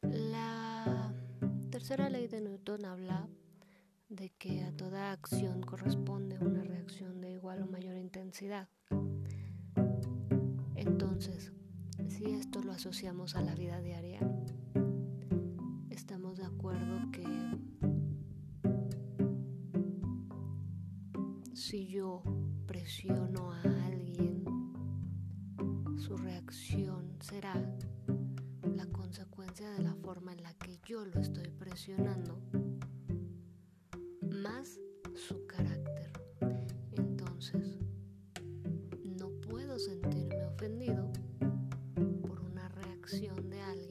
La tercera ley de Newton habla de que a toda acción corresponde una reacción de igual o mayor intensidad. Entonces, si esto lo asociamos a la vida diaria, estamos de acuerdo que si yo presiono a alguien, su reacción será de la forma en la que yo lo estoy presionando, más su carácter. Entonces, no puedo sentirme ofendido por una reacción de alguien